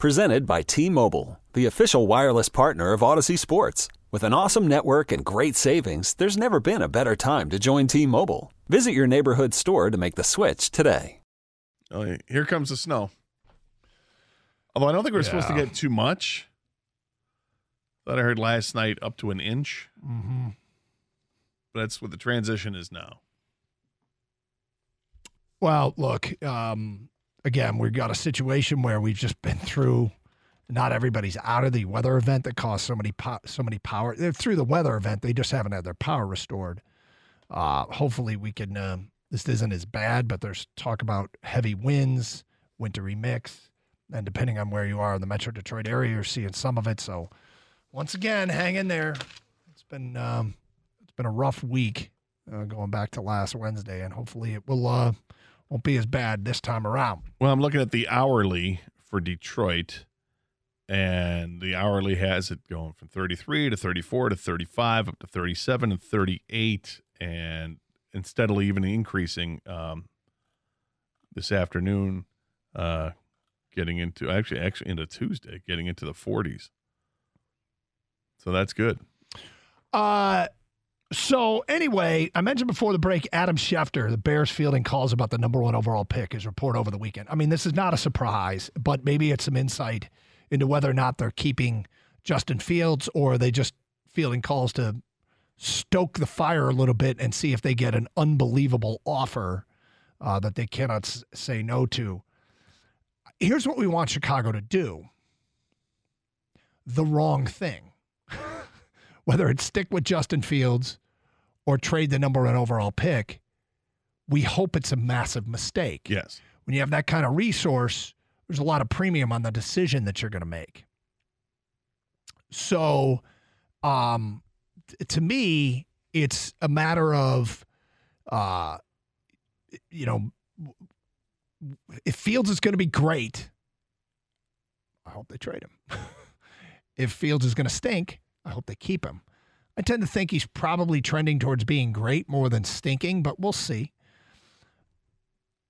Presented by T-Mobile, the official wireless partner of Audacy Sports. With an awesome network and great savings, there's never been a better time to join T-Mobile. Visit your neighborhood store to make the switch today. Oh, here comes the snow. Although I don't think we're yeah. supposed to get too much. Thought I heard last night up to an inch. Mm-hmm. But that's what the transition is now. Well, look, um, again, we've got a situation where we've just been through not everybody's out of the weather event that caused so many po- so many power. They're through the weather event. They just haven't had their power restored. Uh, hopefully, we can. Uh, this isn't as bad, but there's talk about heavy winds, wintry mix, and depending on where you are in the Metro Detroit area, you're seeing some of it. So, once again, hang in there. It's been um, it's been a rough week uh, going back to last Wednesday, and hopefully, it will uh, won't be as bad this time around. Well, I'm looking at the hourly for Detroit and the hourly has it going from 33 to 34 to 35 up to 37 and 38 and and steadily even increasing um, this afternoon uh, getting into actually actually into tuesday getting into the 40s so that's good uh so anyway, I mentioned before the break, Adam Schefter, the Bears fielding calls about the number one overall pick, his report over the weekend. I mean, this is not a surprise, but maybe it's some insight into whether or not they're keeping Justin Fields or they just fielding calls to stoke the fire a little bit and see if they get an unbelievable offer uh, that they cannot s- say no to. Here's what we want Chicago to do the wrong thing. Whether it's stick with Justin Fields or trade the number one overall pick, we hope it's a massive mistake. Yes. When you have that kind of resource, there's a lot of premium on the decision that you're going to make. So, um, t- to me, it's a matter of, uh, you know, if Fields is going to be great, I hope they trade him. if Fields is going to stink, I hope they keep him. I tend to think he's probably trending towards being great more than stinking, but we'll see.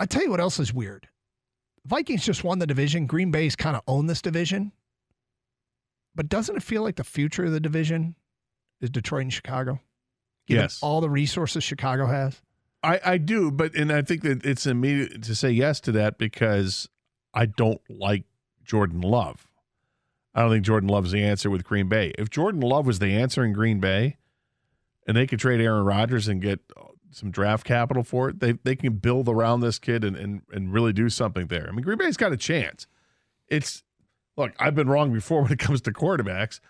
I tell you what else is weird. Vikings just won the division. Green Bay's kind of own this division. But doesn't it feel like the future of the division is Detroit and Chicago? Given yes. All the resources Chicago has? I, I do, but and I think that it's immediate to say yes to that because I don't like Jordan Love. I don't think Jordan Love's the answer with Green Bay. If Jordan Love was the answer in Green Bay and they could trade Aaron Rodgers and get some draft capital for it, they they can build around this kid and and, and really do something there. I mean, Green Bay's got a chance. It's look, I've been wrong before when it comes to quarterbacks.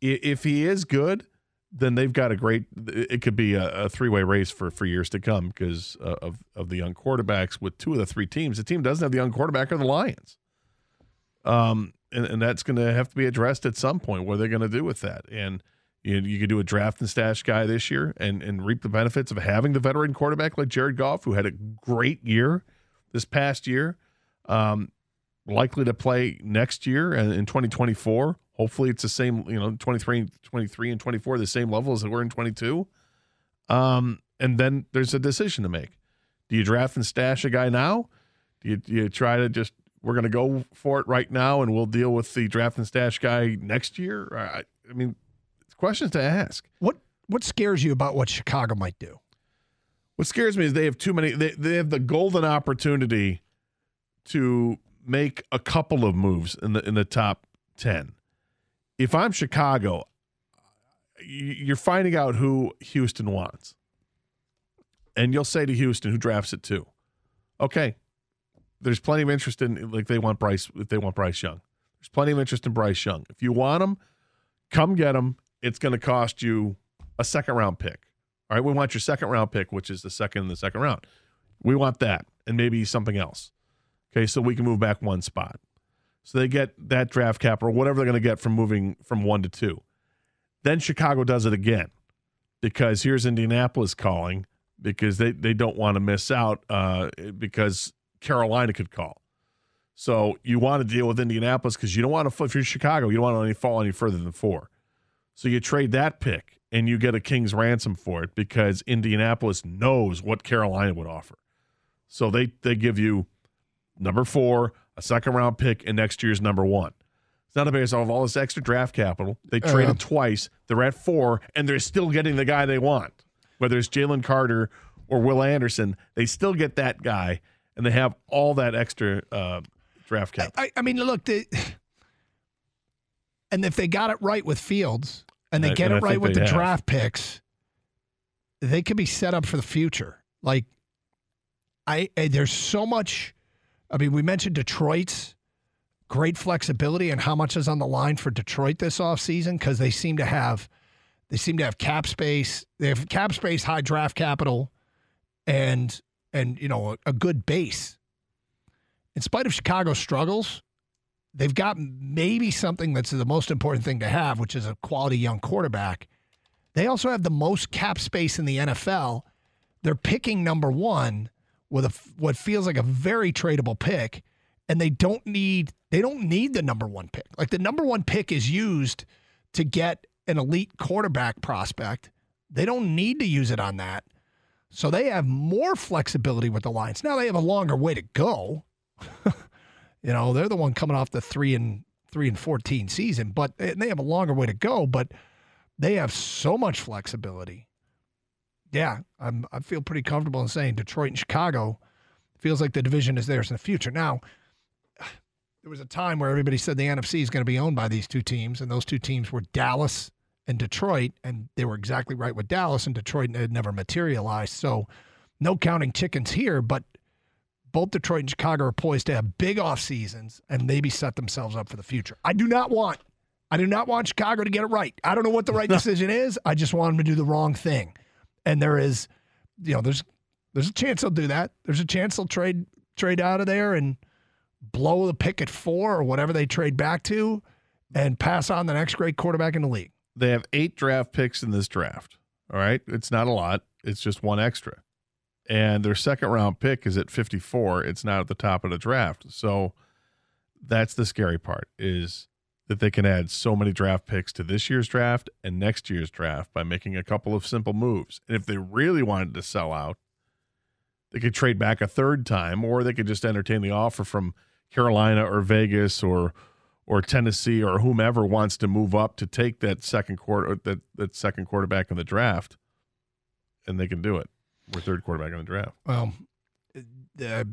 If he is good, then they've got a great. It could be a, a three way race for for years to come because uh, of of the young quarterbacks with two of the three teams. The team doesn't have the young quarterback or the Lions. Um, and, and that's going to have to be addressed at some point. What are they going to do with that? And you, you could do a draft and stash guy this year and, and reap the benefits of having the veteran quarterback like Jared Goff, who had a great year this past year, um, likely to play next year and in 2024. Hopefully, it's the same, you know, 23, 23 and 24, the same level as they were in 22. Um, and then there's a decision to make. Do you draft and stash a guy now? Do you, do you try to just, we're going to go for it right now and we'll deal with the draft and stash guy next year? I, I mean, questions to ask. What what scares you about what Chicago might do? What scares me is they have too many. They, they have the golden opportunity to make a couple of moves in the in the top ten. If I'm Chicago, you're finding out who Houston wants, and you'll say to Houston, who drafts it too. Okay, there's plenty of interest in like they want Bryce. If they want Bryce Young, there's plenty of interest in Bryce Young. If you want him, come get him it's going to cost you a second round pick. All right, we want your second round pick, which is the second in the second round. We want that and maybe something else. Okay, so we can move back one spot. So they get that draft capital, or whatever they're going to get from moving from one to two. Then Chicago does it again because here's Indianapolis calling because they, they don't want to miss out uh, because Carolina could call. So you want to deal with Indianapolis because you don't want to, if you're Chicago, you don't want to fall any further than four. So you trade that pick and you get a king's ransom for it because Indianapolis knows what Carolina would offer. So they they give you number four, a second round pick, and next year's number one. It's not a base of all this extra draft capital. They Uh, traded twice. They're at four, and they're still getting the guy they want. Whether it's Jalen Carter or Will Anderson, they still get that guy, and they have all that extra uh, draft capital. I, I mean, look, the, and if they got it right with Fields and they I- get and it right with the have. draft picks, they could be set up for the future. Like, I, I there's so much. I mean, we mentioned Detroit's great flexibility and how much is on the line for Detroit this offseason because they seem to have they seem to have cap space. They have cap space, high draft capital, and and you know a, a good base. In spite of Chicago's struggles, they've got maybe something that's the most important thing to have, which is a quality young quarterback. They also have the most cap space in the NFL. They're picking number one with a what feels like a very tradable pick, and they don't need they don't need the number one pick. Like the number one pick is used to get an elite quarterback prospect. They don't need to use it on that. So they have more flexibility with the Lions. Now they have a longer way to go. you know, they're the one coming off the three and three and fourteen season, but eh, they have a longer way to go. But they have so much flexibility. Yeah, I'm I feel pretty comfortable in saying Detroit and Chicago feels like the division is theirs in the future. Now, there was a time where everybody said the NFC is going to be owned by these two teams, and those two teams were Dallas and Detroit, and they were exactly right with Dallas, and Detroit had never materialized. So, no counting chickens here, but both Detroit and Chicago are poised to have big off seasons and maybe set themselves up for the future. I do not want, I do not want Chicago to get it right. I don't know what the right decision is. I just want them to do the wrong thing, and there is, you know, there's there's a chance they'll do that. There's a chance they'll trade trade out of there and blow the pick at four or whatever they trade back to, and pass on the next great quarterback in the league. They have eight draft picks in this draft. All right. It's not a lot, it's just one extra. And their second round pick is at 54. It's not at the top of the draft. So that's the scary part is that they can add so many draft picks to this year's draft and next year's draft by making a couple of simple moves. And if they really wanted to sell out, they could trade back a third time, or they could just entertain the offer from Carolina or Vegas or or Tennessee or whomever wants to move up to take that second quarter that that second quarterback in the draft, and they can do it. Or third quarterback in the draft. Well, uh,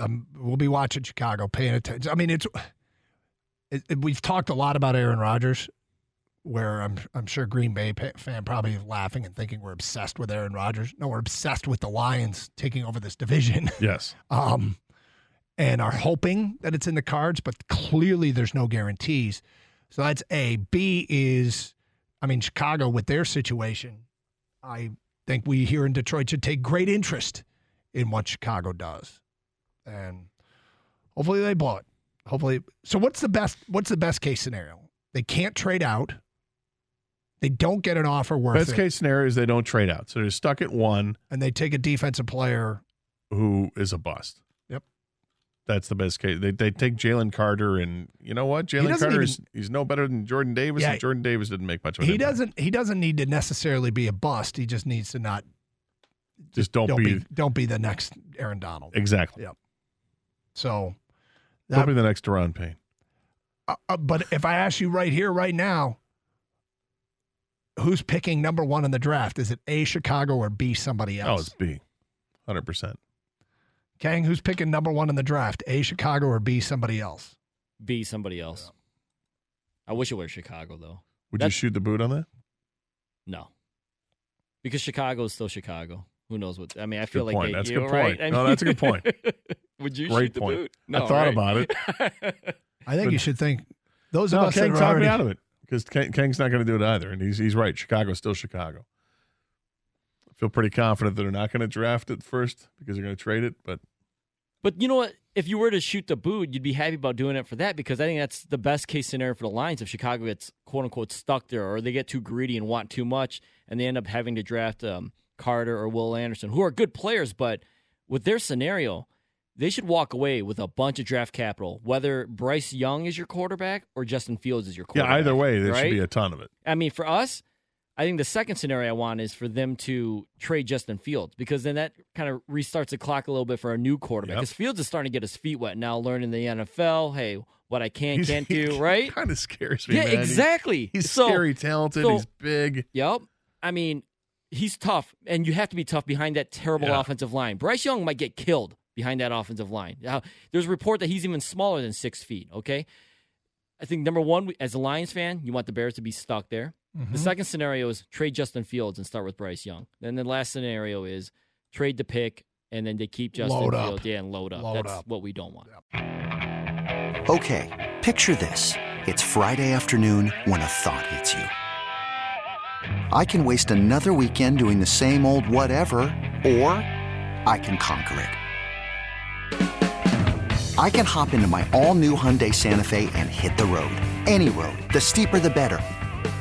um, we'll be watching Chicago, paying attention. I mean, it's it, it- we've talked a lot about Aaron Rodgers, where I'm I'm sure Green Bay fan probably laughing and thinking we're obsessed with Aaron Rodgers. No, we're obsessed with the Lions taking over this division. Yes. um, and are hoping that it's in the cards, but clearly there's no guarantees. So that's A. B is, I mean, Chicago with their situation, I think we here in Detroit should take great interest in what Chicago does, and hopefully they blow it. Hopefully, so what's the best? What's the best case scenario? They can't trade out. They don't get an offer worth Best it, case scenario is they don't trade out, so they're stuck at one and they take a defensive player. who is a bust. That's the best case. They they take Jalen Carter, and you know what? Jalen Carter even- is he's no better than Jordan Davis, Yeah. and Jordan Davis didn't make much of an He impact. doesn't. He doesn't need to necessarily be a bust. He just needs to not Just don't, don't be, be, don't be the next Aaron Donald. exactly. Yep. So, Don't be the next Da'Ron Payne. uh, uh, but if I ask you right here, right now, who's picking number one in the draft? Is it A Chicago or B somebody else? Oh, it's? B, hundred percent. Kang, who's picking number one in the draft? A Chicago or B somebody else? B somebody else. I wish it were Chicago though. Would you shoot the boot on that? No, because Chicago is still Chicago. Who knows what? I mean, I feel Good like point. they, That's a good know, right? point. I No, that's a good point. Would you Great shoot the point. boot? I thought right? about it. I think you should think those of No, us that are already, me out of it because Kang's not going to do it either, and he's he's right. Chicago's still Chicago. I feel pretty confident that they're not going to draft it first because they're going to trade it. But But you know what? if you were to shoot the boot, you'd be happy about doing it for that because I think that's the best case scenario for the Lions if Chicago gets quote unquote stuck there or they get too greedy and want too much and they end up having to draft um, Carter or Will Anderson, who are good players, but with their scenario, they should walk away with a bunch of draft capital, whether Bryce Young is your quarterback or Justin Fields is your quarterback. Yeah, either way, there right? should be a ton of it. I mean, for us, I think the second scenario I want is for them to trade Justin Fields because then that kind of restarts the clock a little bit for a new quarterback. Yep. Because Fields is starting to get his feet wet now, learning the NFL. Hey, what I can He's- can't do, right? Kind of scares me. Yeah, man. Exactly. He's So- scary talented. so- he's big. Yep. I mean, he's tough, and you have to be tough behind that terrible Yeah. offensive line. Bryce Young might get killed behind that offensive line. Now, there's a report that he's even smaller than six feet. Okay. I think number one, as a Lions fan, you want the Bears to be stuck there. Mm-hmm. The second scenario is trade Justin Fields and start with Bryce Young. Then the last scenario is trade the pick and then they keep Justin Load up. Fields. Yeah, and load up. Load That's up. what we don't want. Okay, picture this. It's Friday afternoon when a thought hits you. I can waste another weekend doing the same old whatever, or I can conquer it. I can hop into my all new Hyundai Santa Fe and hit the road. Any road. The steeper, the better.